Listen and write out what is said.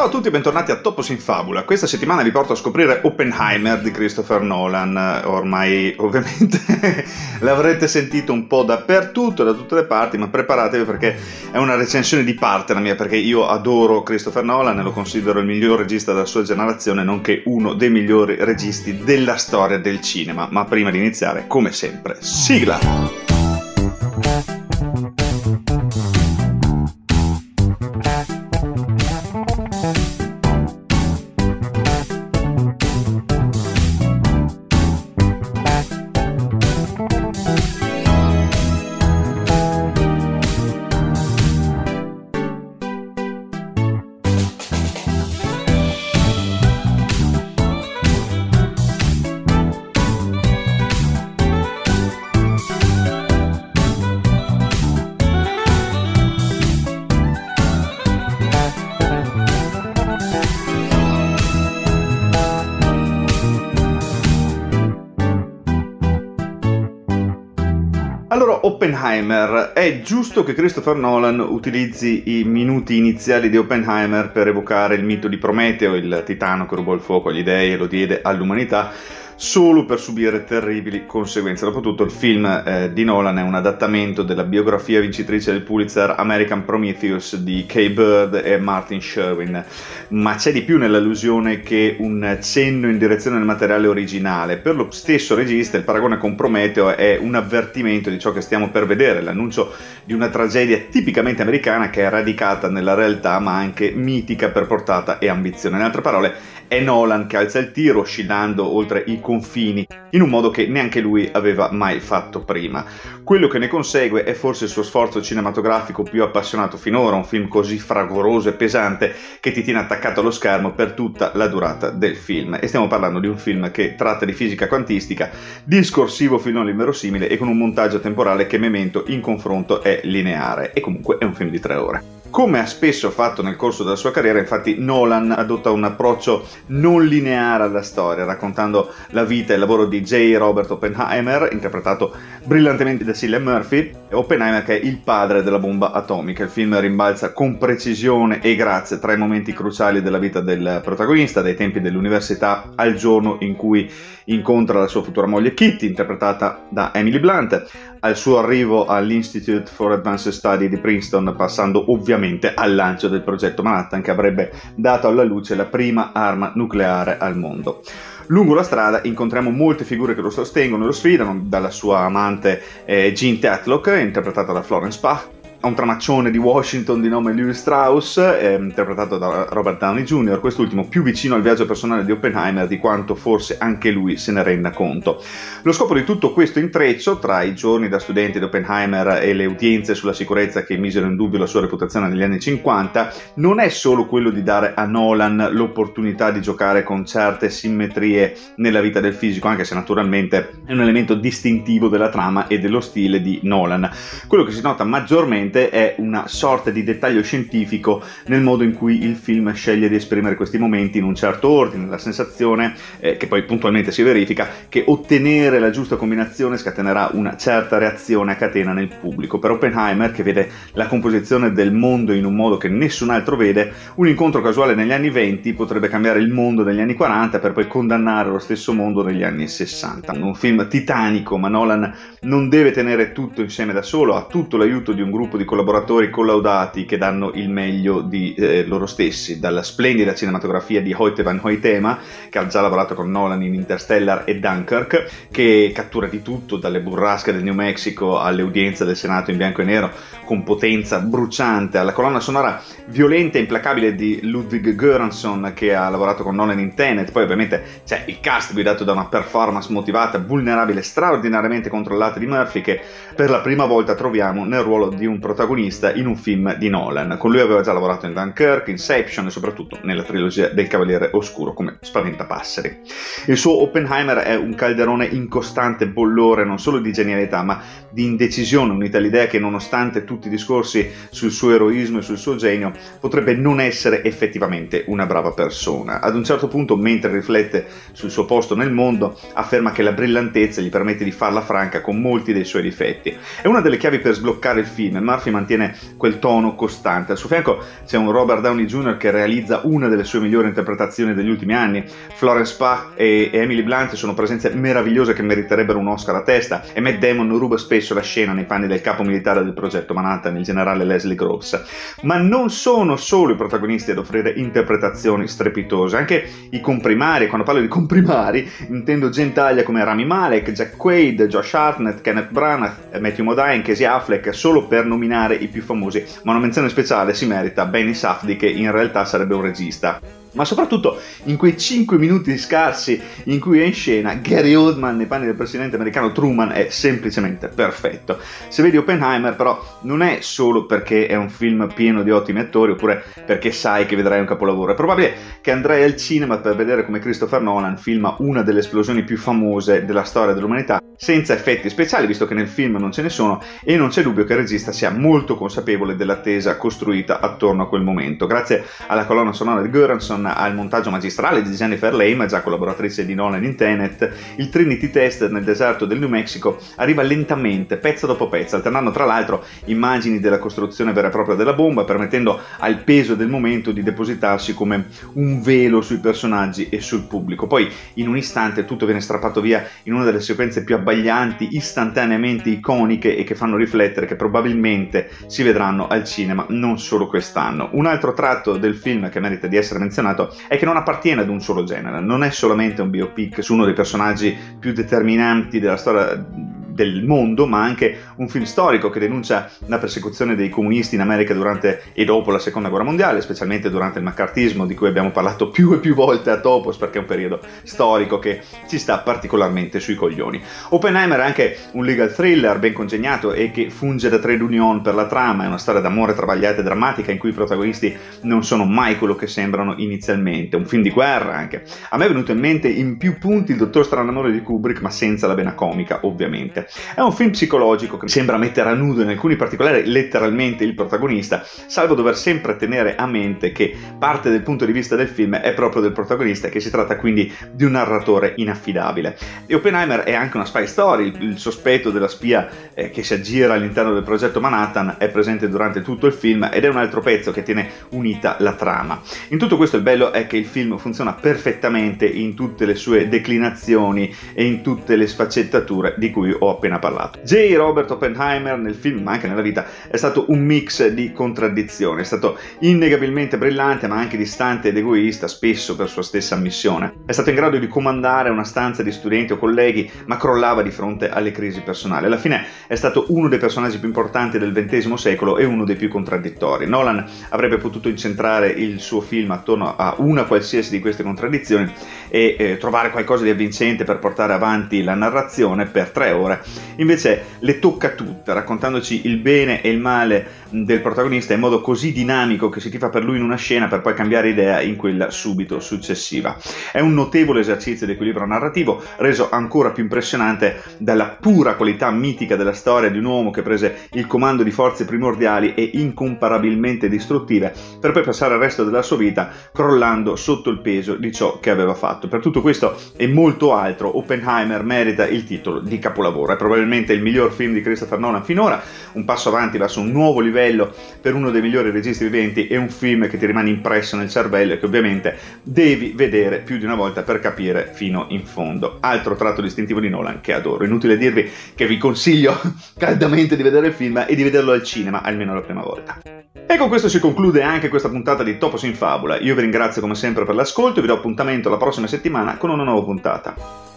Ciao a tutti e bentornati a Topos in Fabula. Questa settimana vi porto a scoprire Oppenheimer di Christopher Nolan. Ormai ovviamente l'avrete sentito un po' dappertutto, da tutte le parti, ma preparatevi perché è una recensione di parte la mia, perché io adoro Christopher Nolan e lo considero il miglior regista della sua generazione, nonché uno dei migliori registi della storia del cinema. Ma prima di iniziare, come sempre, sigla! Allora, Oppenheimer, è giusto che Christopher Nolan utilizzi i minuti iniziali di Oppenheimer per evocare il mito di Prometeo, il titano che rubò il fuoco agli dei e lo diede all'umanità, solo per subire terribili conseguenze. Dopotutto il film eh, di Nolan è un adattamento della biografia vincitrice del Pulitzer American Prometheus di Kay Bird e Martin Sherwin, ma c'è di più nell'allusione che un cenno in direzione del materiale originale. Per lo stesso regista il paragone con Prometeo è un avvertimento di ciò che stiamo per vedere, l'annuncio di una tragedia tipicamente americana che è radicata nella realtà ma anche mitica per portata e ambizione. In altre parole è Nolan che alza il tiro oscillando oltre i confini in un modo che neanche lui aveva mai fatto prima. Quello che ne consegue è forse il suo sforzo cinematografico più appassionato finora, un film così fragoroso e pesante che ti tiene attaccato allo schermo per tutta la durata del film. E stiamo parlando di un film che tratta di fisica quantistica, discorsivo fino all'inverosimile e con un montaggio temporale che Memento in confronto è lineare e comunque è un film di tre ore. Come ha spesso fatto nel corso della sua carriera, infatti Nolan adotta un approccio non lineare alla storia, raccontando la vita e il lavoro di J. Robert Oppenheimer, interpretato brillantemente da Cillian Murphy, Oppenheimer che è il padre della bomba atomica. Il film rimbalza con precisione e grazia tra i momenti cruciali della vita del protagonista, dai tempi dell'università al giorno in cui incontra la sua futura moglie Kitty, interpretata da Emily Blunt, al suo arrivo all'Institute for Advanced Study di Princeton, passando ovviamente al lancio del progetto Manhattan che avrebbe dato alla luce la prima arma nucleare al mondo. Lungo la strada incontriamo molte figure che lo sostengono e lo sfidano, dalla sua amante eh, Jean Tatlock, interpretata da Florence Pugh, a un tramaccione di Washington di nome Louis Strauss, eh, interpretato da Robert Downey Jr., quest'ultimo più vicino al viaggio personale di Oppenheimer di quanto forse anche lui se ne renda conto. Lo scopo di tutto questo intreccio, tra i giorni da studente di Oppenheimer e le udienze sulla sicurezza che misero in dubbio la sua reputazione negli anni 50, non è solo quello di dare a Nolan l'opportunità di giocare con certe simmetrie nella vita del fisico, anche se naturalmente è un elemento distintivo della trama e dello stile di Nolan. Quello che si nota maggiormente sicuramente è una sorta di dettaglio scientifico nel modo in cui il film sceglie di esprimere questi momenti in un certo ordine, la sensazione, eh, che poi puntualmente si verifica, che ottenere la giusta combinazione scatenerà una certa reazione a catena nel pubblico. Per Oppenheimer, che vede la composizione del mondo in un modo che nessun altro vede, un incontro casuale negli anni 20 potrebbe cambiare il mondo negli anni 40 per poi condannare lo stesso mondo negli anni 60. Un film titanico, ma Nolan non deve tenere tutto insieme da solo, ha tutto l'aiuto di un gruppo di collaboratori collaudati che danno il meglio di eh, loro stessi, dalla splendida cinematografia di Hoyte van Hoytema, che ha già lavorato con Nolan in Interstellar e Dunkirk, che cattura di tutto, dalle burrasche del New Mexico alle udienze del Senato in bianco e nero, con potenza bruciante, alla colonna sonora violenta e implacabile di Ludwig Göransson, che ha lavorato con Nolan in Tenet, poi ovviamente c'è il cast guidato da una performance motivata, vulnerabile, straordinariamente controllata di Murphy, che per la prima volta troviamo nel ruolo di un protagonista in un film di Nolan. Con lui aveva già lavorato in Dunkirk, Inception e soprattutto nella trilogia del Cavaliere Oscuro come Spaventapasseri. Il suo Oppenheimer è un calderone in costante bollore non solo di genialità ma di indecisione, unita all'idea che nonostante tutti i discorsi sul suo eroismo e sul suo genio potrebbe non essere effettivamente una brava persona. Ad un certo punto, mentre riflette sul suo posto nel mondo, afferma che la brillantezza gli permette di farla franca con molti dei suoi difetti. È una delle chiavi per sbloccare il film, ma cinematografie mantiene quel tono costante. Al suo fianco c'è un Robert Downey Jr. che realizza una delle sue migliori interpretazioni degli ultimi anni. Florence Pugh e Emily Blunt sono presenze meravigliose che meriterebbero un Oscar a testa e Matt Damon ruba spesso la scena nei panni del capo militare del progetto Manhattan, il generale Leslie Groves. Ma non sono solo i protagonisti ad offrire interpretazioni strepitose, anche i comprimari, quando parlo di comprimari intendo gentaglia come Rami Malek, Jack Quaid, Josh Hartnett, Kenneth Branagh, Matthew Modine, Casey Affleck, solo per nominare i più famosi, ma una menzione speciale si merita Benny Safdie che in realtà sarebbe un regista ma soprattutto in quei 5 minuti scarsi in cui è in scena Gary Oldman nei panni del presidente americano Truman è semplicemente perfetto. Se vedi Oppenheimer però non è solo perché è un film pieno di ottimi attori oppure perché sai che vedrai un capolavoro, è probabile che andrai al cinema per vedere come Christopher Nolan filma una delle esplosioni più famose della storia dell'umanità senza effetti speciali visto che nel film non ce ne sono e non c'è dubbio che il regista sia molto consapevole dell'attesa costruita attorno a quel momento. Grazie alla colonna sonora di Göransson Anderson al montaggio magistrale di Jennifer Lame, già collaboratrice di Nolan in Tenet, il Trinity Test nel deserto del New Mexico arriva lentamente, pezzo dopo pezzo, alternando tra l'altro immagini della costruzione vera e propria della bomba, permettendo al peso del momento di depositarsi come un velo sui personaggi e sul pubblico. Poi in un istante tutto viene strappato via in una delle sequenze più abbaglianti, istantaneamente iconiche e che fanno riflettere che probabilmente si vedranno al cinema non solo quest'anno. Un altro tratto del film che merita di essere menzionato menzionato è che non appartiene ad un solo genere, non è solamente un biopic su uno dei personaggi più determinanti della storia del mondo, ma anche un film storico che denuncia la persecuzione dei comunisti in America durante e dopo la seconda guerra mondiale, specialmente durante il maccartismo di cui abbiamo parlato più e più volte a Topos perché è un periodo storico che ci sta particolarmente sui coglioni. Oppenheimer è anche un legal thriller ben congegnato e che funge da trade union per la trama, è una storia d'amore travagliata e drammatica in cui i protagonisti non sono mai quello che sembrano inizialmente, un film di guerra anche. A me è venuto in mente in più punti il Dottor Stranamore di Kubrick, ma senza la vena comica, ovviamente. È un film psicologico che sembra mettere a nudo in alcuni particolari letteralmente il protagonista, salvo dover sempre tenere a mente che parte del punto di vista del film è proprio del protagonista e che si tratta quindi di un narratore inaffidabile. E Oppenheimer è anche una spy story, il, sospetto della spia eh, che si aggira all'interno del progetto Manhattan è presente durante tutto il film ed è un altro pezzo che tiene unita la trama. In tutto questo il bello è che il film funziona perfettamente in tutte le sue declinazioni e in tutte le sfaccettature di cui ho appena parlato. J. Robert Oppenheimer nel film, ma anche nella vita, è stato un mix di contraddizioni, è stato innegabilmente brillante ma anche distante ed egoista, spesso per sua stessa ammissione. È stato in grado di comandare una stanza di studenti o colleghi, ma crollava di fronte alle crisi personali. Alla fine è stato uno dei personaggi più importanti del XX secolo e uno dei più contraddittori. Nolan avrebbe potuto incentrare il suo film attorno a una qualsiasi di queste contraddizioni e eh, trovare qualcosa di avvincente per portare avanti la narrazione per tre ore invece le tocca tutte, raccontandoci il bene e il male del protagonista in modo così dinamico che si tifa per lui in una scena per poi cambiare idea in quella subito successiva. È un notevole esercizio di equilibrio narrativo, reso ancora più impressionante dalla pura qualità mitica della storia di un uomo che prese il comando di forze primordiali e incomparabilmente distruttive per poi passare il resto della sua vita crollando sotto il peso di ciò che aveva fatto. Per tutto questo e molto altro, Oppenheimer merita il titolo di capolavoro. È probabilmente il miglior film di Christopher Nolan finora, un passo avanti verso un nuovo livello per uno dei migliori registi viventi e un film che ti rimane impresso nel cervello e che ovviamente devi vedere più di una volta per capire fino in fondo. Altro tratto distintivo di Nolan che adoro. Inutile dirvi che vi consiglio caldamente di vedere il film e di vederlo al cinema almeno la prima volta. E con questo si conclude anche questa puntata di Topos in Fabula. Io vi ringrazio come sempre per l'ascolto e vi do appuntamento la prossima settimana con una nuova puntata.